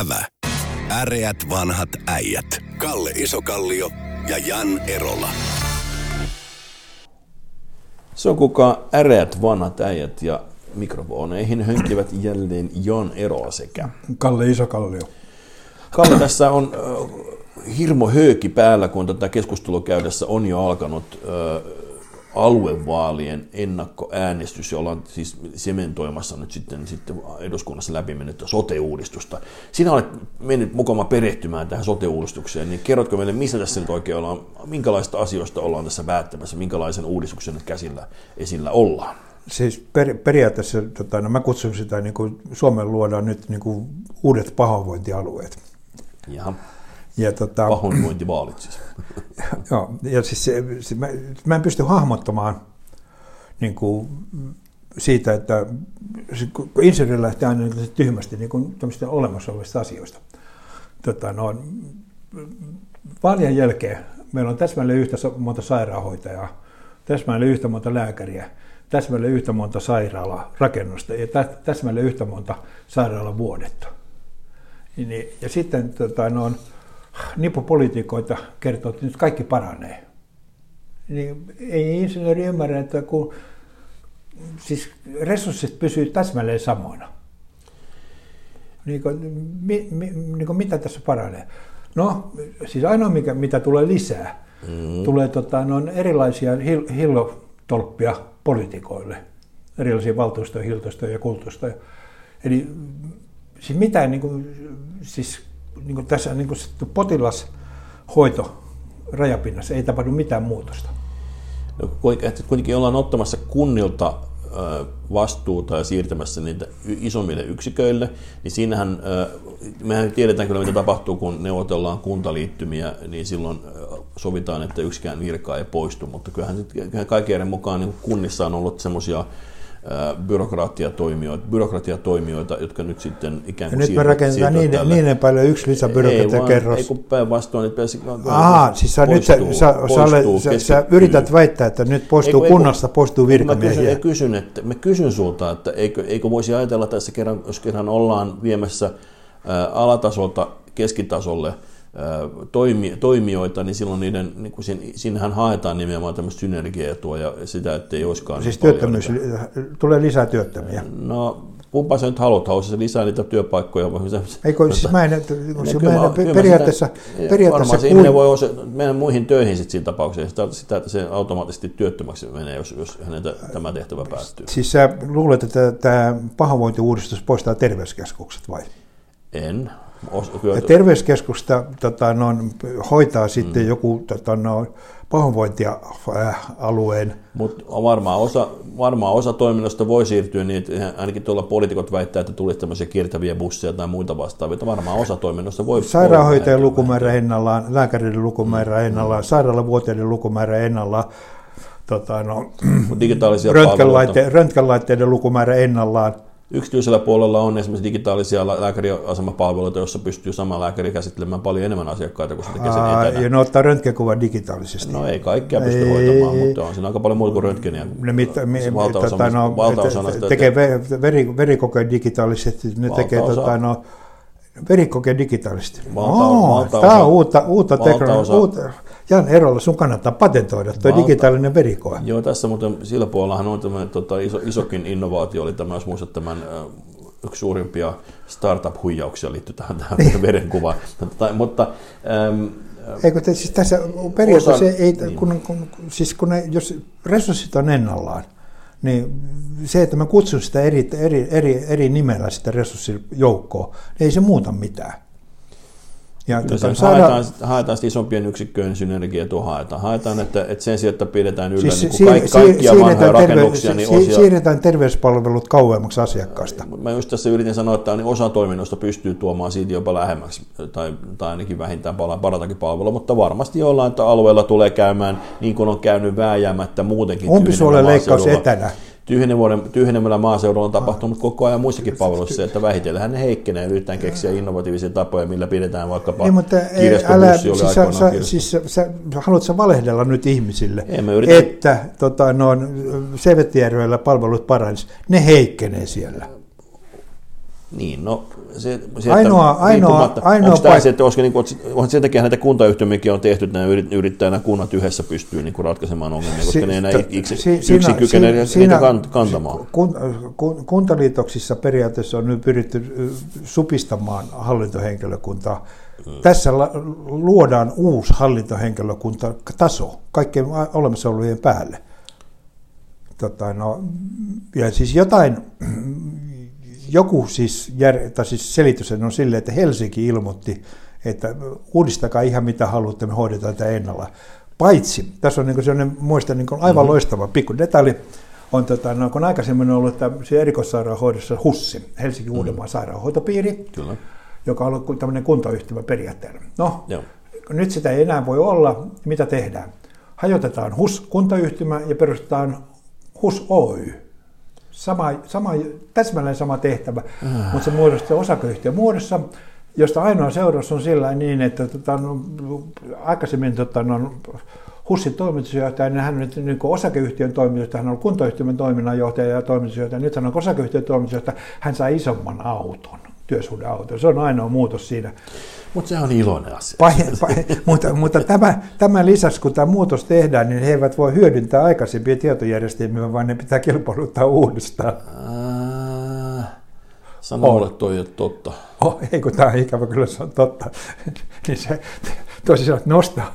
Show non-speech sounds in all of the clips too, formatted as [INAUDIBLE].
Ävä. Äreät vanhat äijät. Kalle Isokallio ja Jan Erola. Se on kuka äreät vanhat äijät ja mikrofoneihin hönkivät jälleen Jan Eroa sekä. Kalle Isokallio. Kalle, tässä on äh, hirmo hööki päällä, kun tätä keskustelua käydessä on jo alkanut äh, aluevaalien ennakkoäänestys, jolla on siis sementoimassa nyt sitten, sitten eduskunnassa läpi mennyt sote-uudistusta. Sinä olet mennyt mukana perehtymään tähän sote-uudistukseen, niin kerrotko meille, missä tässä nyt oikein ollaan, minkälaista asioista ollaan tässä päättämässä, minkälaisen uudistuksen nyt käsillä esillä ollaan? Siis per, periaatteessa, tota, no mä kutsun sitä, niin kuin Suomen luodaan nyt niin kuin uudet pahoinvointialueet. Jaha. Ja tota, Pahoinvointivaalit siis. [LAUGHS] joo, ja siis se, se, mä, mä en pysty hahmottamaan niin kuin, siitä, että se, kun insinööri lähtee aina niin tyhmästi niin kuin, olemassa olevista asioista. Tota, no, vaalien jälkeen meillä on täsmälleen yhtä monta sairaanhoitajaa, täsmälleen yhtä monta lääkäriä, täsmälleen yhtä monta sairaalarakennusta ja täsmälleen yhtä monta sairaalavuodetta. Niin, ja sitten tota, no, nippupolitiikoita kertoo, että nyt kaikki paranee. Niin ei insinööri ymmärrä, että kun siis resurssit pysyy täsmälleen samoina. Niin kuin, mi, mi, niin kuin mitä tässä paranee? No, siis ainoa mikä, mitä tulee lisää, mm-hmm. tulee tota, no, erilaisia hil, hillotolppia poliitikoille, erilaisia valtuustoja, hiltostoja ja kultustoja. Eli siis mitään niin kuin, siis niin kuin tässä niin kuin potilashoito rajapinnassa ei tapahdu mitään muutosta. No, kuitenkin ollaan ottamassa kunnilta vastuuta ja siirtämässä niitä isommille yksiköille, niin siinähän, mehän tiedetään kyllä mitä tapahtuu, kun neuvotellaan kuntaliittymiä, niin silloin sovitaan, että yksikään virka ei poistu, mutta kyllähän, kyllähän kaikkien mukaan niin kunnissa on ollut semmoisia byrokratiatoimijoita, byrokratiatoimijoita, jotka nyt sitten ikään kuin ja nyt me rakennetaan niin, niin paljon yksi lisäbyrokratiakerros. Ei, kun päinvastoin, että pääsi, Aha, siis sä, nyt sä, sä, poistuu, sä, sä, yrität väittää, että nyt poistuu ei, kunnasta, poistuu virkamiehiä. Mä kysyn, kysyn, että, mä kysyn sulta, että eikö, eikö voisi ajatella tässä kerran, jos kerran ollaan viemässä ää, alatasolta keskitasolle – toimi, toimijoita, niin silloin niiden, niin kuin siinä, siinähän haetaan nimenomaan tämmöistä synergiaetua ja sitä, että ei olisikaan Siis niin työttömyys, tulee lisää työttömiä. No, kumpa sä nyt haluat, haluaisi se lisää niitä työpaikkoja? Eikö, siis mä en, siis mä en periaatteessa, sitä, periaatteessa se ihminen voi osa, mennä muihin töihin sit siinä tapauksessa, sitä, että se automaattisesti työttömäksi menee, jos, jos häneltä tämä tehtävä päättyy. Siis sä luulet, että tämä pahoinvointiuudistus poistaa terveyskeskukset vai? En. Ja terveyskeskusta tota, no, hoitaa sitten mm. joku tota, no, pahoinvointialueen. Mutta varmaan osa, varmaan osa toiminnasta voi siirtyä niin, että ainakin tuolla poliitikot väittää, että tulisi tämmöisiä kiertäviä busseja tai muita vastaavia. Varmaan osa toiminnasta voi... Sairaanhoitajan lukumäärä ennallaan, lääkärin lukumäärä mm. ennallaan, mm. sairaalavuotiaiden lukumäärä ennallaan, tota, no, digitaalisia röntgenlaite- röntgenlaitteiden lukumäärä ennallaan. Yksityisellä puolella on esimerkiksi digitaalisia lääkäriasemapalveluita, joissa pystyy sama lääkäri käsittelemään paljon enemmän asiakkaita kuin se tekee sen etänä. Ja ne ottaa röntgenkuvan digitaalisesti. No ei kaikkea pysty ei, hoitamaan, mutta on siinä aika paljon muuta kuin röntgeniä. Ne mit, mi, valtaosa, tota, no, valtaosa te, tekee veri, verikokeen digitaalisesti, ne tekee tota, no, verikokeen digitaalisesti. Valta, oh, valtaosa, tämä on uutta, uutta teknologiaa. Jan Erolla, sun kannattaa patentoida tuo digitaalinen verikoe. Joo, tässä muuten sillä puolellahan on tämmöinen tota, iso, isokin innovaatio, oli tämä, jos muistat tämän yksi suurimpia startup-huijauksia liittyy tähän, tähän niin. verenkuvaan. Tota, mutta, äm, Eikö te, siis tässä periaatteessa osa, ei, niin. kun, kun, siis kun ne, jos resurssit on ennallaan, niin se, että mä kutsun sitä eri, eri, eri, eri nimellä sitä resurssijoukkoa, niin ei se muuta mitään. Ja tuota, saada... haetaan, haetaan isompien yksikköjen synergiatua haetaan. Haetaan, että, että sen sijaan, että pidetään yllä siis, niin kaikki, kaikkia siir- vanhoja rakennuksia, niin osia... Siirretään terveyspalvelut kauemmaksi asiakkaasta. Mä just tässä yritin sanoa, että niin osa toiminnosta pystyy tuomaan siitä jopa lähemmäksi, tai, tai ainakin vähintään paratakin palvelua, mutta varmasti jollain alueella tulee käymään, niin kuin on käynyt vääjäämättä muutenkin. Umpisuolen leikkaus etänä tyhjenemällä maaseudulla on tapahtunut koko ajan muissakin palveluissa, että vähitellen ne heikkenee, yritetään keksiä innovatiivisia tapoja, millä pidetään vaikkapa niin, mutta älä, siis, sä, sä, siis sä, sä, haluatko valehdella nyt ihmisille, että tota, no, Sevetijärvellä palvelut paranisivat, ne heikkenee siellä. Niin, no se, se ainoa, ainoa, ainoa onko tämä se, että olisiko, niin kuin, on sen takia näitä kuntayhtymiäkin on tehty, että nämä yrittää nämä kunnat yhdessä pystyy niin kuin ratkaisemaan ongelmia, koska si, ne ei enää yksin, si, yksin kykene si, niitä kantamaan. Kun, kun, kuntaliitoksissa periaatteessa on nyt pyritty supistamaan hallintohenkilökuntaa. Hmm. Tässä luodaan uusi hallintohenkilökuntataso kaikkien olemassa olevien päälle. Tota, no, ja siis jotain joku siis, jär, tai siis selitys on silleen, että Helsinki ilmoitti, että uudistakaa ihan mitä haluatte, me hoidetaan tätä ennalla. Paitsi, tässä on niin sellainen, muista niin aivan mm-hmm. loistava pikku detalji, on tota, no, kun aikaisemmin on ollut se erikoissairaanhoidossa HUSSI, Helsinki-Uudenmaan mm-hmm. sairaanhoitopiiri, Kyllä. joka on ollut tämmöinen kuntayhtymä periaatteella. No, Joo. nyt sitä ei enää voi olla, mitä tehdään? Hajotetaan HUS-kuntayhtymä ja perustetaan HUS Oy sama, sama, täsmälleen sama tehtävä, äh. mutta se muodostuu osakeyhtiön muodossa, josta ainoa seuraus on sillä niin, että tota, no, aikaisemmin tota, no, HUSin toimitusjohtaja, niin hän on nyt niin osakeyhtiön toimitusjohtaja, hän on kuntoyhtiön toiminnanjohtaja ja toimitusjohtaja, nyt hän on osakeyhtiön toimitusjohtaja, hän saa isomman auton, työsuhdeauton. Se on ainoa muutos siinä. Mutta se on iloinen asia. Pai, pai, [LAUGHS] mutta mutta tämä, tämän lisäksi, kun tämä muutos tehdään, niin he eivät voi hyödyntää aikaisempia tietojärjestelmiä, vaan ne pitää kilpailuttaa uudestaan. Sano mulle toi, että totta. Oh, ei kun tämä on ikävä, kyllä se on totta. [LAUGHS] niin se tosiaan nostaa,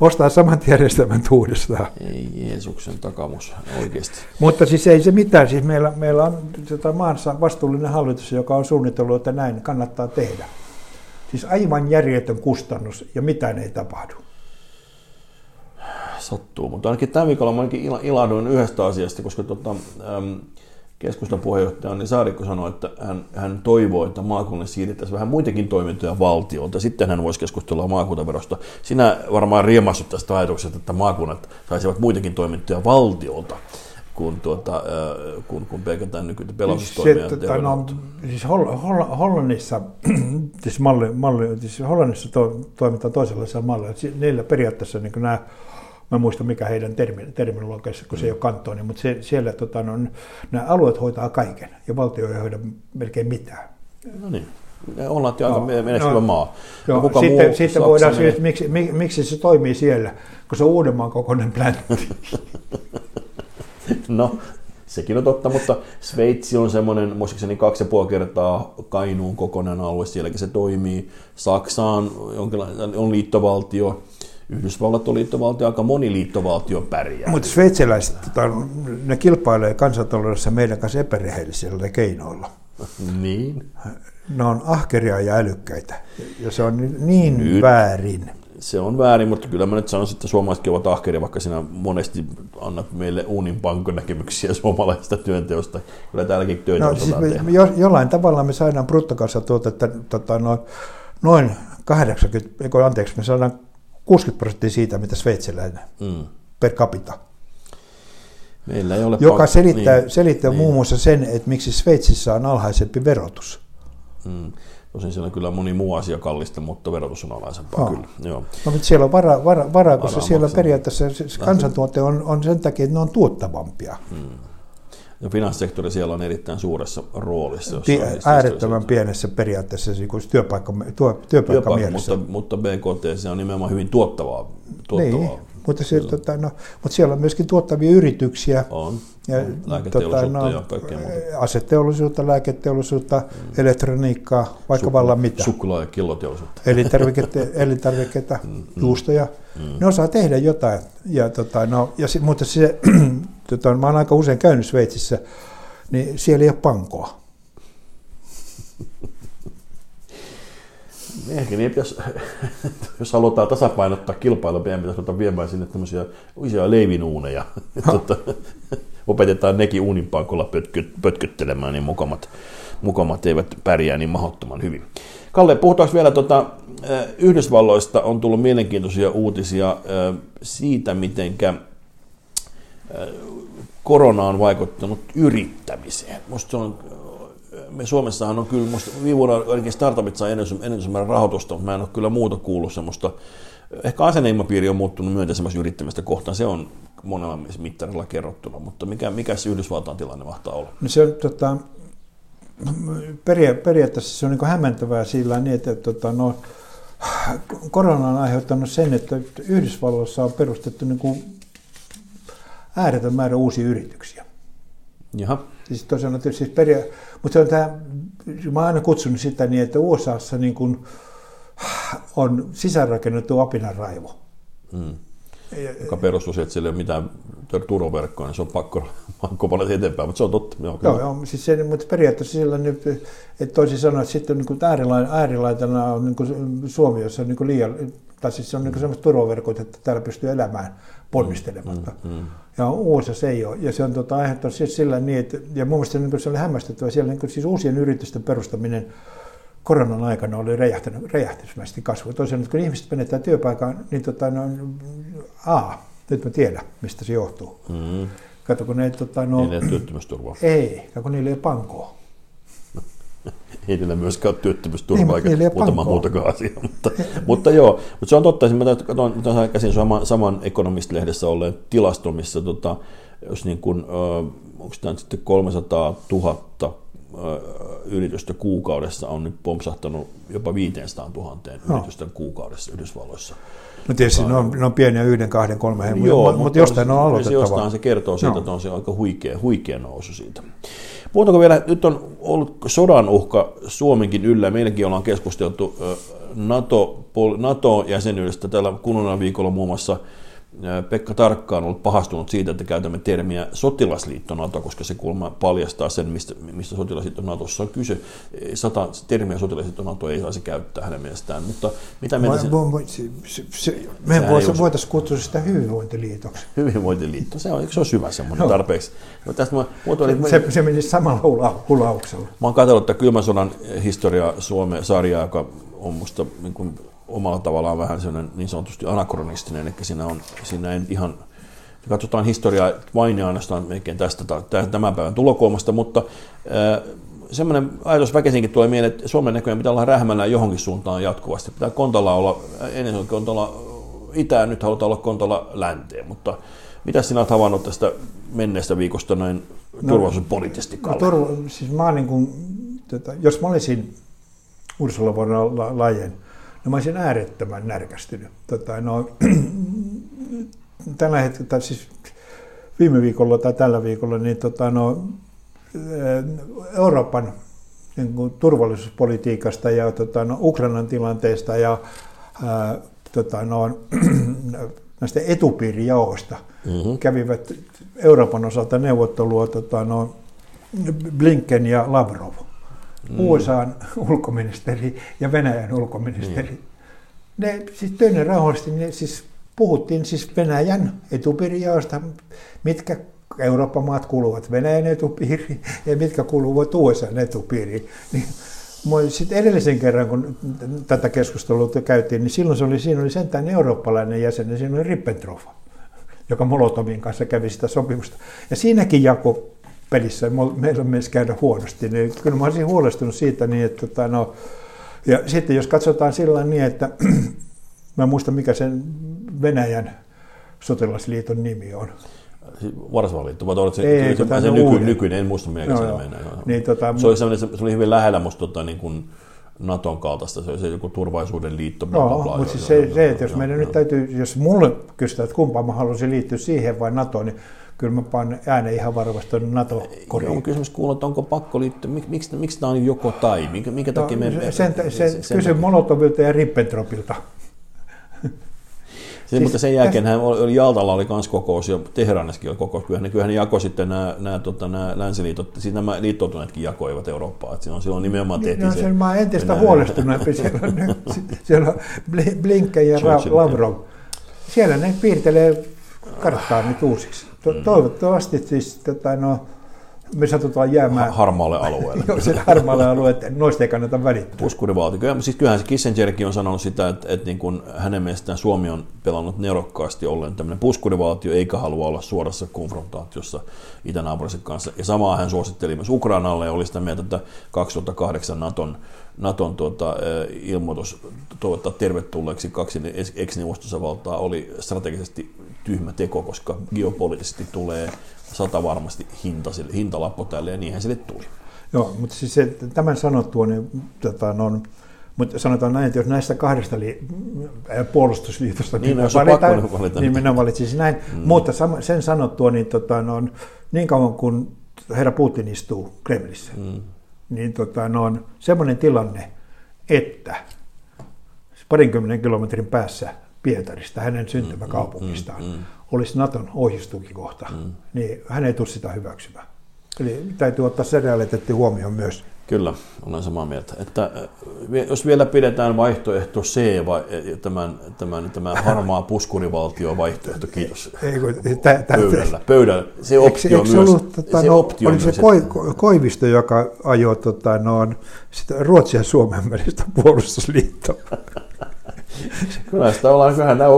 ostaa saman järjestelmän uudestaan. Ei Jeesuksen takamus, oikeasti. Mutta siis ei se mitään. Siis meillä, meillä on tota maassa vastuullinen hallitus, joka on suunnitellut, että näin kannattaa tehdä. Siis aivan järjetön kustannus ja mitään ei tapahdu. Sattuu, mutta ainakin tämän viikolla mä ainakin ilahduin yhdestä asiasta, koska tota, äm, keskustan puheenjohtaja Anni Saarikko sanoi, että hän, hän toivoo, että maakunnan siirrettäisiin vähän muitakin toimintoja valtiolta. Sitten hän voisi keskustella maakuntaverosta. Sinä varmaan riemassut tästä ajatuksesta, että maakunnat saisivat muitakin toimintoja valtiolta kun, tuota, kun, kun pelkätään nykyistä pelastustoimia. Se, tota, no, siis Holl- Holl- Hollannissa, [CLEARS THROAT] siis malli, malli, siis Hollannissa to, toimitaan toisenlaisella mallilla. Niillä periaatteessa niin nämä Mä muistan, mikä heidän termi, terminologiassa, kun se ei ole kantoni, mutta se, siellä tota, no, nämä alueet hoitaa kaiken ja valtio ei hoida melkein mitään. No niin. Ollaan no, aika menestyvä no, maa. Joo, kuka sitten, muu sitten voidaan syy, että miksi, miksi se toimii siellä, kun se on Uudenmaan kokoinen pläntti. [LAUGHS] no, sekin on totta, mutta Sveitsi on semmoinen, muistaakseni kaksi ja puoli kertaa Kainuun kokonainen alue, sielläkin se toimii. Saksa on, on liittovaltio, Yhdysvallat on liittovaltio, aika moni liittovaltio pärjää. Mutta sveitsiläiset, tota, ne kilpailee kansantaloudessa meidän kanssa epärehellisillä keinoilla. Niin. Ne on ahkeria ja älykkäitä, ja se on niin nyt, väärin. Se on väärin, mutta kyllä mä nyt sanoisin, että suomalaisetkin ovat ahkeria, vaikka sinä monesti annat meille uunin näkemyksiä suomalaisesta työnteosta. Kyllä täälläkin töitä no, siis me, jo, Jollain tavalla me saadaan bruttokansantuotetta tota, noin, noin 80, anteeksi, me saadaan 60 prosenttia siitä, mitä sveitsiläinen mm. per capita. Meillä ei ole joka selittää, niin, selittää niin. muun muassa sen, että miksi Sveitsissä on alhaisempi verotus. Mm. Tosin siellä on kyllä moni muu asia kallista, mutta verotus on alhaisempaa no. kyllä. Joo. No, mutta siellä on varaa, vara, vara, koska siellä maksaa. periaatteessa kansantuote on, on sen takia, että ne on tuottavampia. Mm. Ja finanssisektori siellä on erittäin suuressa roolissa. Pi- äärettömän pienessä periaatteessa siis työpaikka, tuo, työpaikka, työpaikka mutta, mutta BKT se on nimenomaan hyvin tuottavaa. tuottavaa. Niin, mutta, se, tota, no, mutta siellä on myöskin tuottavia yrityksiä. On. Ja, lääketeollisuutta tota, no, ja kaikkea muuta. Aseteollisuutta, lääketeollisuutta, mm. elektroniikkaa, vaikka Suk- vallan mitä. Suklaa- ja killoteollisuutta. [LAUGHS] Elintarvikkeita, elintarvikkeita mm. juustoja. Mm. Ne osaa tehdä jotain. Ja, tota, no, ja, mutta se, [CLEARS THROAT] tota, mä oon aika usein käynyt Sveitsissä, niin siellä ei ole pankoa. Ehkä niin, jos, [LAUGHS] jos halutaan tasapainottaa kilpailua, meidän pitäisi ottaa viemään sinne tämmöisiä uusia leivinuuneja. [LAUGHS] tota, opetetaan nekin uuninpaikolla pötkö, pötköttelemään, niin mukamat, mukamat eivät pärjää niin mahdottoman hyvin. Kalle, puhutaanko vielä tuota, Yhdysvalloista on tullut mielenkiintoisia uutisia siitä, mitenkä korona on vaikuttanut yrittämiseen. Musta se on, me Suomessahan on kyllä, musta viime vuonna ainakin startupit sai enemmän rahoitusta, mutta mä en ole kyllä muuta kuullut semmoista, ehkä asenneilmapiiri on muuttunut myönteisemmässä yrittämistä kohtaan, se on monella mittarilla kerrottuna, mutta mikä, mikä se Yhdysvaltain tilanne mahtaa olla? No se on, tota, peria- periaatteessa se on niin hämmentävää sillä niin, että tota, no, korona on aiheuttanut sen, että Yhdysvalloissa on perustettu niin kuin ääretön määrä uusia yrityksiä. Jaha. Siis tosiaan siis peria- mutta se on tämä, mä oon aina kutsunut sitä niin, että USAssa niin kuin on sisäänrakennettu apinaraivo. Mm. Joka perustuu siihen, että sillä ei ole mitään turvaverkkoa, niin se on pakko, [LAUGHS] pakko paljon eteenpäin, mutta se on totta. Joo, joo, joo siis se, mutta periaatteessa sillä nyt, että toisin sanoen, että sitten niin äärilaitana on niin kuin Suomi, jossa on niin kuin liian, tai siis se on niin sellaiset turvaverkot, että täällä pystyy elämään ponnistelematta. Mm, mm. Ja USA se ei ole. Ja se on tota, aiheuttanut siis sillä niin, että, ja mun mielestä niin se oli hämmästyttävä siellä niin siis uusien yritysten perustaminen koronan aikana oli räjähtänyt, räjähtysmäisesti kasvu. Toisaalta, että kun ihmiset menettää työpaikan, niin tota, no, a, nyt mä tiedän, mistä se johtuu. Mm. Kato, kun ne, tota, no, ei työttömyysturvaa. Ei, kun niillä ei ole pankoa. Ei niillä myöskään ole työttömyysturvaa eikä muutama muutakaan asia. Mutta, mutta joo, mutta se on totta. Mä katsoin käsin saman, saman Economist-lehdessä olleen tilaston, missä tota, jos niin kuin, onko tämä sitten 300 000 yritystä kuukaudessa on nyt pompsahtanut jopa 500 000 no. yritysten kuukaudessa Yhdysvalloissa. No tietysti ne on, ne on pieniä yhden, kahden, kolme hengen, Joo, mutta, mutta jostain on aloitettava. Jostain se kertoo siitä, no. että on se aika huikea, huikea nousu siitä. Puhutaanko vielä, nyt on ollut sodan uhka Suomenkin yllä, meilläkin ollaan keskusteltu NATO, NATO-jäsenyydestä tällä kuluneen viikolla muun muassa Pekka Tarkka on ollut pahastunut siitä, että käytämme termiä sotilasliitto NATO, koska se kulma paljastaa sen, mistä, mistä sotilasliitto NATOssa on kyse. Sata termiä sotilasliitto NATO ei saisi käyttää hänen mielestään, mutta mitä mieltä sen... Se, se, me voitaisiin kutsua sitä hyvinvointiliitoksi. Hyvinvointiliitto, se on, se on syvä semmoinen no. tarpeeksi. No, tästä mä, se, se, se menisi samalla hula, hulauksella. Mä oon katsonut että kylmän sodan historia Suomen sarjaa, joka on musta niin kuin, omalla tavallaan vähän sellainen niin sanotusti anakronistinen, eli siinä, on, siinä ei ihan, katsotaan historiaa vain ja ainoastaan melkein tästä tämän päivän tulokulmasta, mutta semmoinen ajatus väkisinkin tulee mieleen, että Suomen näköjään pitää olla rähmällä johonkin suuntaan jatkuvasti. Pitää Kontolla olla, ennen Kontolla itään, nyt halutaan olla Kontolla länteen, mutta mitä sinä olet havainnut tästä menneestä viikosta näin no, turvallisuuspoliittisesti, No, turva, siis mä niin kuin, tota, jos mä olisin Ursula von Leyen, No mä olisin äärettömän närkästynyt. Tota, no, [CLEARS THROAT] tällä hetkellä, siis viime viikolla tai tällä viikolla, niin tota, no, eh, Euroopan niin kuin, turvallisuuspolitiikasta ja tota, no, Ukrainan tilanteesta ja ää, tota, no, [CLEARS THROAT] näistä etupiirijaoista mm-hmm. kävivät Euroopan osalta neuvottelua tota, no, Blinken ja Lavrov mm. USAn ulkoministeri ja Venäjän ulkoministeri. Mm. Ne siis töinen rauhallisesti, ne siis puhuttiin siis Venäjän etupiirijaosta, mitkä Euroopan maat kuuluvat Venäjän etupiiriin ja mitkä kuuluvat USA etupiiriin. Niin sitten edellisen kerran, kun tätä keskustelua käytiin, niin silloin se oli, siinä oli sentään eurooppalainen jäsen, ja siinä oli Ribbentrop, joka Molotovin kanssa kävi sitä sopimusta. Ja siinäkin jako pelissä meillä on myös käydä huonosti. Niin kyllä mä olisin huolestunut siitä niin, että tota, no, ja sitten jos katsotaan sillä niin, että [CLEARS THROAT] mä en muista mikä sen Venäjän sotilasliiton nimi on. Varsovaliitto, vai se, ei, se, se, se nyky, nykyinen, en muista mikä no, se menee. Niin, tota, se, oli se, se oli hyvin lähellä musta tota, niin kuin, Naton kaltaista, se oli se joku turvallisuuden liitto. Bla, bla, bla, mutta siis se, se, että jos meidän nyt täytyy, jos mulle kysytään, että kumpaan mä haluaisin liittyä siihen vai NATOon, niin kyllä mä panen äänen ihan varmasti tuonne NATO-koriin. On kysymys kuulla, että onko pakko liittyä, mik, miksi, miksi tämä on joko tai, minkä, minkä no, takia me... Sen, sen, sen, sen kysy Molotovilta ja Ribbentropilta. Siis, mutta sen jälkeen hän oli, Jaltalla oli myös kokous ja Teheranissakin oli kokous. Kyllähän, kyllähän ne jakoi sitten nämä, nämä, tota, nämä länsiliitot, siis nämä liittoutuneetkin jakoivat Eurooppaa. Että silloin, silloin nimenomaan tehtiin no, se. Mä oon entistä huolestuneempi. [LAUGHS] Siellä on, siellä on Blinken ja Lavrov. Siellä ne piirtelee karttaa nyt uusiksi. To- mm. Toivottavasti siis tota, no, me satutaan jäämään... Harmaalle alueelle. Joo, sille harmaalle alueelle, noista ei kannata välittää. Puskurivaltio. Kyllä, siis kyllähän se Kissingerkin on sanonut sitä, että, että niin kuin hänen mielestään Suomi on pelannut nerokkaasti ollen tämmöinen puskurivaltio, eikä halua olla suorassa konfrontaatiossa itänaapurisen kanssa. Ja samaa hän suositteli myös Ukrainalle ja oli sitä mieltä, että 2008 Naton Naton tuota, ilmoitus toivottaa tervetulleeksi kaksi ex-neuvostosavaltaa oli strategisesti tyhmä teko, koska geopoliittisesti tulee sata varmasti hinta, hintalappu tälle ja niinhän sille tuli. Joo, mutta siis se, tämän sanottua, niin tota, no, mutta sanotaan näin, että jos näistä kahdesta li- puolustusliitosta Niin, minä jos on valitaan, pakko valita, niin niin. minä valitsisin näin. Mm. Mutta sen sanottua, niin, tota, no, niin kauan kuin herra Putin istuu Kremlissä, mm. niin tota, no, on semmoinen tilanne, että parinkymmenen kilometrin päässä Pietarista, hänen syntymäkaupungistaan, mm, mm, mm. Olisi Naton ohjustukikohta, mm. niin hän ei tule sitä hyväksymään. Eli täytyy ottaa se realiteetti huomioon myös. Kyllä, olen samaa mieltä. Että jos vielä pidetään vaihtoehto C, vai, äh, tämän, tämän, tämän harmaa puskurivaltio vaihtoehto, kiitos. [LAUGHS] Ei, kun, tä, tä, Pöydällä, pöydällä. Se Eikö, optio eikö se myös. ollut, tota, se no, optio oli se koi, Koivisto, joka ajoi tota, no, sitä Ruotsin ja Suomen välistä puolustusliittoa. Kyllä sitä ollaan, kyllähän nämä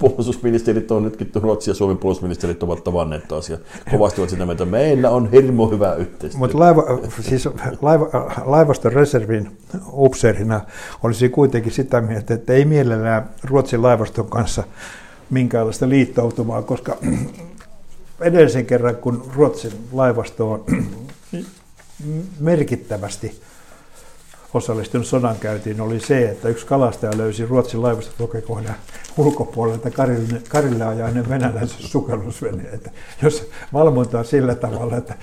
puolustusministerit on nytkin, Ruotsin ja Suomen puolustusministerit ovat tavanneet taas ja kovasti ovat sitä mieltä, että meillä on hirmo hyvä yhteistyö. Mutta laiva, siis laiva, laivaston reservin upseerina olisi kuitenkin sitä mieltä, että ei mielellään Ruotsin laivaston kanssa minkäänlaista liittoutumaa, koska edellisen kerran, kun Ruotsin laivasto on merkittävästi osallistunut sodankäyntiin, oli se, että yksi kalastaja löysi Ruotsin laivastotukikohdan ulkopuolelta Karille, ajainen venäläisen sukellusvene. Että jos valvontaa sillä tavalla, että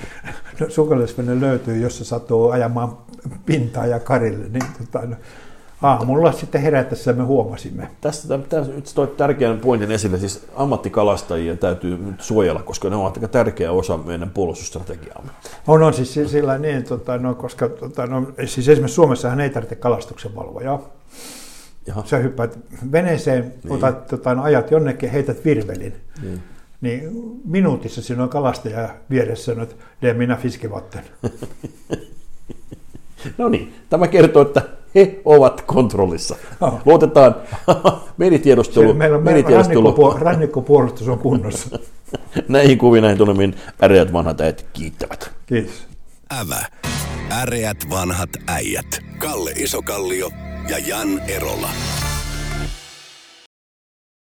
sukellusvene löytyy, jos se sattuu ajamaan pintaa ja Karille, niin tota, no, aamulla sitten herättäessä me huomasimme. Tästä tässä toit tärkeän pointin esille, siis ammattikalastajia täytyy nyt suojella, koska ne ovat aika tärkeä osa meidän puolustusstrategiaamme. On, on siis sillä niin, tota, no, koska tota, no, siis esimerkiksi Suomessahan ei tarvitse kalastuksen valvojaa. Jaha. Sä hyppäät veneeseen, niin. otat, tota, no, ajat jonnekin, heität virvelin. Niin. Niin minuutissa siinä on kalastaja vieressä sanoo, että mina fiskevatten. [LAUGHS] No niin, tämä kertoo, että he ovat kontrollissa. Joo. Luotetaan [LAUGHS] meritiedustelu, Meillä on rannikkopu- rannikkopuolustus on kunnossa. [LAUGHS] näihin kuviin näihin tunnelmiin äreät vanhat äijät kiittävät. Kiitos. Ävä. Äreät vanhat äijät. Kalle Isokallio ja Jan Erola.